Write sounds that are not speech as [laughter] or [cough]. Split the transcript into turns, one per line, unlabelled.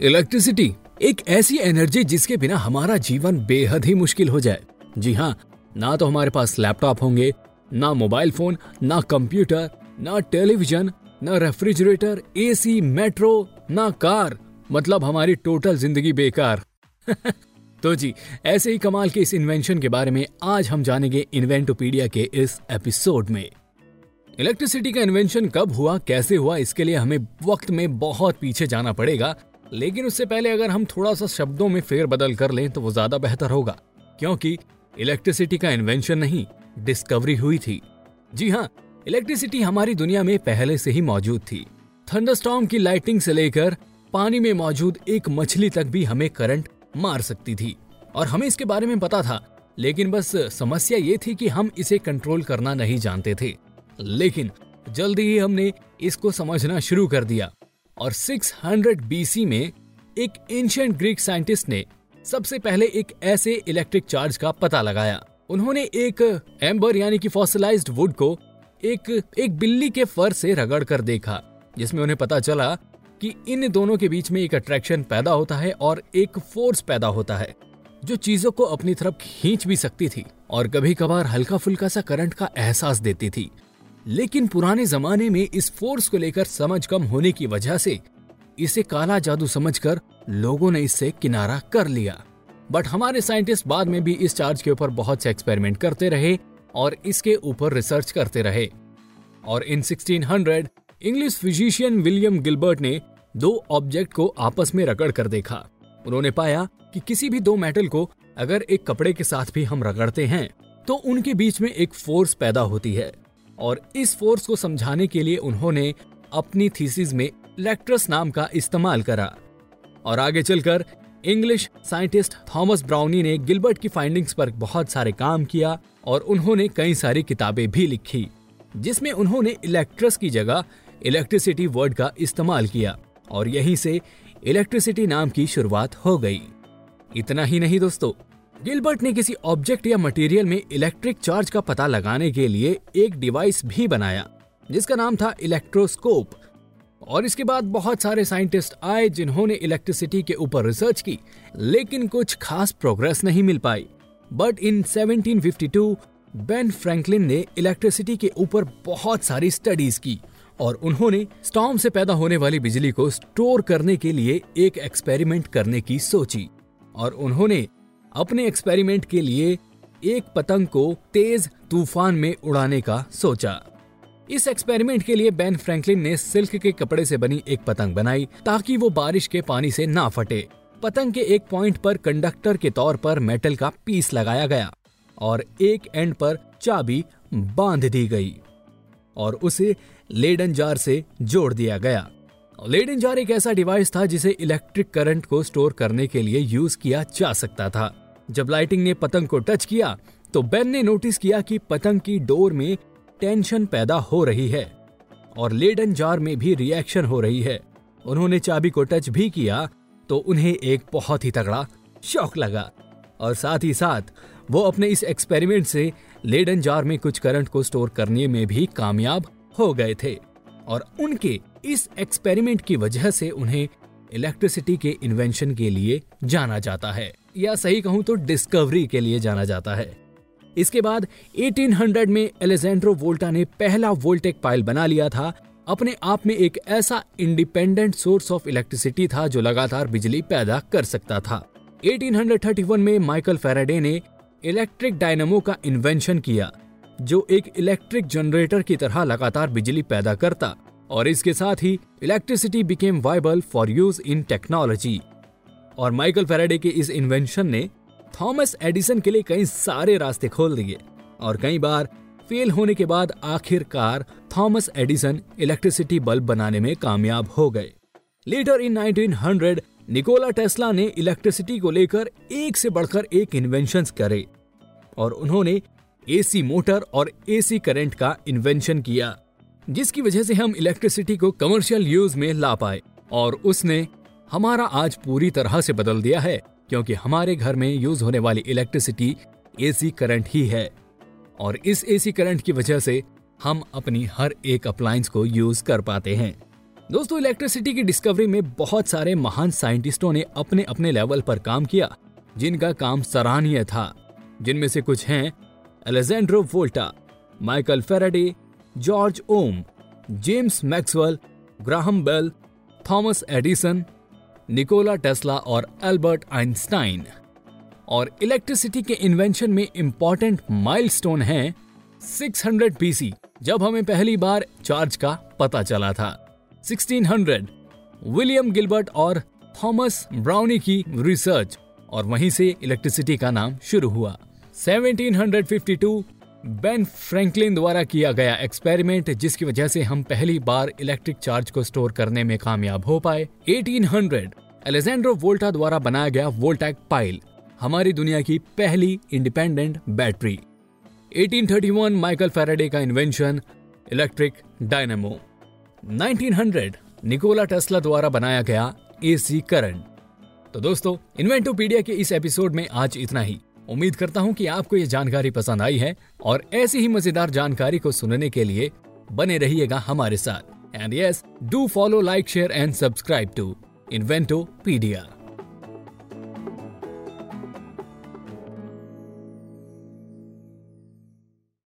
Electricity, एक ऐसी energy जिसके बिना हमारा जीवन बेहद ही मुश्किल हो जाए। जी हाँ ना तो हमारे पास लैपटॉप होंगे, ना मोबाइल फ़ोन, ना कंप्यूटर, ना टेलीविज़न, ना रेफ्रिजरेटर, एसी, मेट्रो, ना कार मतलब हमारी टोटल ज़िंदगी बेकार। [laughs] तो जी, ऐसे ही कमाल के इस इन्वेंशन के बारे में आज हम जानेंगे इन्वेंटोपीडिया के इस एपिसोड में। इलेक्ट्रिसिटी का इन्वेंशन कब हुआ, कैसे हुआ, इसके लिए हमें वक्त में बहुत पीछे जाना पड़ेगा। लेकिन उससे पहले अगर हम थोड़ा सा शब्दों में फेर बदल कर लें तो वो ज़्यादा बेहतर होगा, क्योंकि इलेक्ट्रिसिटी का इन्वेंशन नहीं डिस्कवरी हुई थी। जी हाँ इलेक्ट्रिसिटी हमारी दुनिया में पहले से ही मौजूद थी। थंडरस्टॉर्म की लाइटिंग से लेकर पानी में मौजूद एक मछली तक भी हमें करंट मार सकती थी, और हमें इसके बारे में पता था, लेकिन बस समस्या ये थी कि हम इसे कंट्रोल करना नहीं जानते थे। लेकिन जल्दी ही हमने इसको समझना शुरू कर दिया। और 600 बीसी में एक एंशियंट ग्रीक साइंटिस्ट ने सबसे पहले एक ऐसे इलेक्ट्रिक चार्ज का पता लगाया। उन्होंने एक एम्बर यानी कि फॉसिलाइज्ड वुड को एक एक बिल्ली के फर से रगड़ कर देखा, जिसमें उन्हें पता चला कि इन दोनों के बीच में एक अट्रैक्शन पैदा होता है और एक फोर्स पैदा होता है, जो चीज़ों को अपनी तरफ़ खींच भी सकती थी और कभी कभार हल्का फुल्का सा करंट का एहसास देती थी। लेकिन पुराने जमाने में इस फोर्स को लेकर समझ कम होने की वजह से इसे काला जादू समझकर लोगों ने इससे किनारा कर लिया। बट हमारे साइंटिस्ट बाद में भी इस चार्ज के ऊपर बहुत से एक्सपेरिमेंट करते रहे और इसके ऊपर रिसर्च करते रहे। और in 1600 English physician William Gilbert ने दो ऑब्जेक्ट को आपस में रगड़ कर देखा। उन्होंने पाया कि किसी भी दो मेटल को अगर एक कपड़े के साथ भी हम रगड़ते हैं तो उनके बीच में एक फोर्स पैदा होती है। और इस फोर्स को समझाने के लिए उन्होंने अपनी थीसिस में इलेक्ट्रस नाम का इस्तेमाल करा। और आगे चलकर इंग्लिश साइंटिस्ट थॉमस ब्राउनी ने गिलबर्ट की फाइंडिंग्स पर बहुत सारे काम किया और उन्होंने कई सारी किताबें भी लिखी, जिसमें उन्होंने इलेक्ट्रस की जगह इलेक्ट्रिसिटी वर्ड का इस्तेमाल किया और यहीं से इलेक्ट्रिसिटी नाम की शुरुआत हो गई। इतना ही नहीं दोस्तों। गिलबर्ट ने किसी ऑब्जेक्ट या मटेरियल में इलेक्ट्रिक चार्ज का पता लगाने के लिए एक डिवाइस भी बनाया, जिसका नाम था इलेक्ट्रोस्कोप। और इसके बाद बहुत सारे साइंटिस्ट आए जिन्होंने इलेक्ट्रिसिटी के ऊपर रिसर्च की, लेकिन कुछ खास प्रोग्रेस नहीं मिल पाई। बट इन 1752 बेन फ्रैंकलिन ने इलेक्ट्रिसिटी के ऊपर बहुत सारी स्टडीज़ की, और उन्होंने स्टॉम से पैदा होने वाली बिजली को स्टोर करने के लिए एक एक्सपेरिमेंट करने की सोची, और उन्होंने अपने एक्सपेरिमेंट के लिए एक पतंग को तेज तूफ़ान में उड़ाने का सोचा। इस एक्सपेरिमेंट के लिए बेन फ्रैंकलिन ने सिल्क के कपड़े से बनी एक पतंग बनाई ताकि वो बारिश के पानी से ना फटे। पतंग के एक पॉइंट पर कंडक्टर के तौर पर मेटल का पीस लगाया गया और एक एंड पर चाबी बाँध दी गई और उसे लेडन जार से जोड़ दिया गया। लेडन जार एक ऐसा डिवाइस था जिसे इलेक्ट्रिक करंट को स्टोर करने के लिए यूज़ किया जा सकता था। जब लाइटिंग ने पतंग को टच किया तो बेन ने नोटिस किया कि पतंग की डोर में टेंशन पैदा हो रही है और लेडन जार में भी रिएक्शन हो रही है। उन्होंने चाबी को टच भी किया तो उन्हें एक बहुत ही तगड़ा शौक लगा और साथ ही साथ, वो अपने इस एक्सपेरिमेंट से लेडन जार में कुछ करंट को स्टोर करने में भी कामयाब हो गए थे और उनके इस एक्सपेरिमेंट की वजह से उन्हें इलेक्ट्रिसिटी के इन्वेंशन के लिए जाना जाता है, या सही कहूँ तो डिस्कवरी के लिए जाना जाता है। इसके बाद 1800 में एलेजेंड्रो वोल्टा ने पहला वोल्टेक पाइल बना लिया था। अपने आप में एक ऐसा इंडिपेंडेंट सोर्स ऑफ़ इलेक्ट्रिसिटी था जो लगातार बिजली पैदा कर सकता था। 1831 में माइकल फेराडे ने इलेक्ट्रिक डायनामो का इन्वेंशन किया, जो एक इलेक्ट्रिक जनरेटर की तरह लगातार बिजली पैदा करता। और इसके साथ ही electricity became viable for use in technology और माइकल फेराडे के इस इन्वेंशन ने थॉमस एडिसन के लिए कई सारे रास्ते खोल दिए और कई बार फेल होने के बाद आखिरकार थॉमस एडिसन इलेक्ट्रिसिटी बल्ब बनाने में कामयाब हो गए। लेटर इन 1900 निकोला टेस्ला ने इलेक्ट्रिसिटी को लेकर एक से बढ़कर एक इन्वेंशन करे और उन्होंने एसी मोटर और एसी करंट का इन्वेंशन किया। जिसकी वजह से हम इलेक्ट्रिसिटी को कमर्शियल यूज़ में ला पाए और उसने हमारा आज पूरी तरह से बदल दिया है, क्योंकि हमारे घर में यूज़ होने वाली इलेक्ट्रिसिटी एसी करंट ही है। और इस एसी करंट की वजह से हम अपनी हर एक अप्लायंस को यूज़ कर पाते हैं। दोस्तों इलेक्ट्रिसिटी की डिस्कवरी में बहुत सारे महान साइंटिस्टों ने अपने अपने लेवल पर काम किया, जिनका काम सराहनीय था। जिनमें से कुछ हैं Alessandro Volta Michael Faraday George Ohm, James Maxwell, Graham Bell, Thomas Edison, Nikola Tesla और एल्बर्ट आइंस्टाइन। और इलेक्ट्रिसिटी के इन्वेंशन में इंपॉर्टेंट माइलस्टोन है 600 बीसी जब हमें पहली बार चार्ज का पता चला था। 1600 विलियम गिलबर्ट और थॉमस ब्राउनी की रिसर्च, और वहीं से इलेक्ट्रिसिटी का नाम शुरू हुआ। 1752 बेन फ्रैंकलिन द्वारा किया गया एक्सपेरिमेंट जिसकी वजह से हम पहली बार इलेक्ट्रिक चार्ज को स्टोर करने में कामयाब हो पाए। 1800 एलेजेंड्रो वोल्टा द्वारा बनाया गया वोल्टैक पाइल हमारी दुनिया की पहली इंडिपेंडेंट बैटरी 1831 माइकल फेराडे का invention electric dynamo 1900 Nikola Tesla द्वारा बनाया गया एसी करंट तो दोस्तों इन्वेंटोपीडिया के इस एपिसोड में आज इतना ही। उम्मीद करता हूँ कि आपको ये जानकारी पसंद आई है और ऐसी ही मज़ेदार जानकारी को सुनने के लिए बने रहिएगा हमारे साथ। And yes do follow like share and subscribe to Inventopedia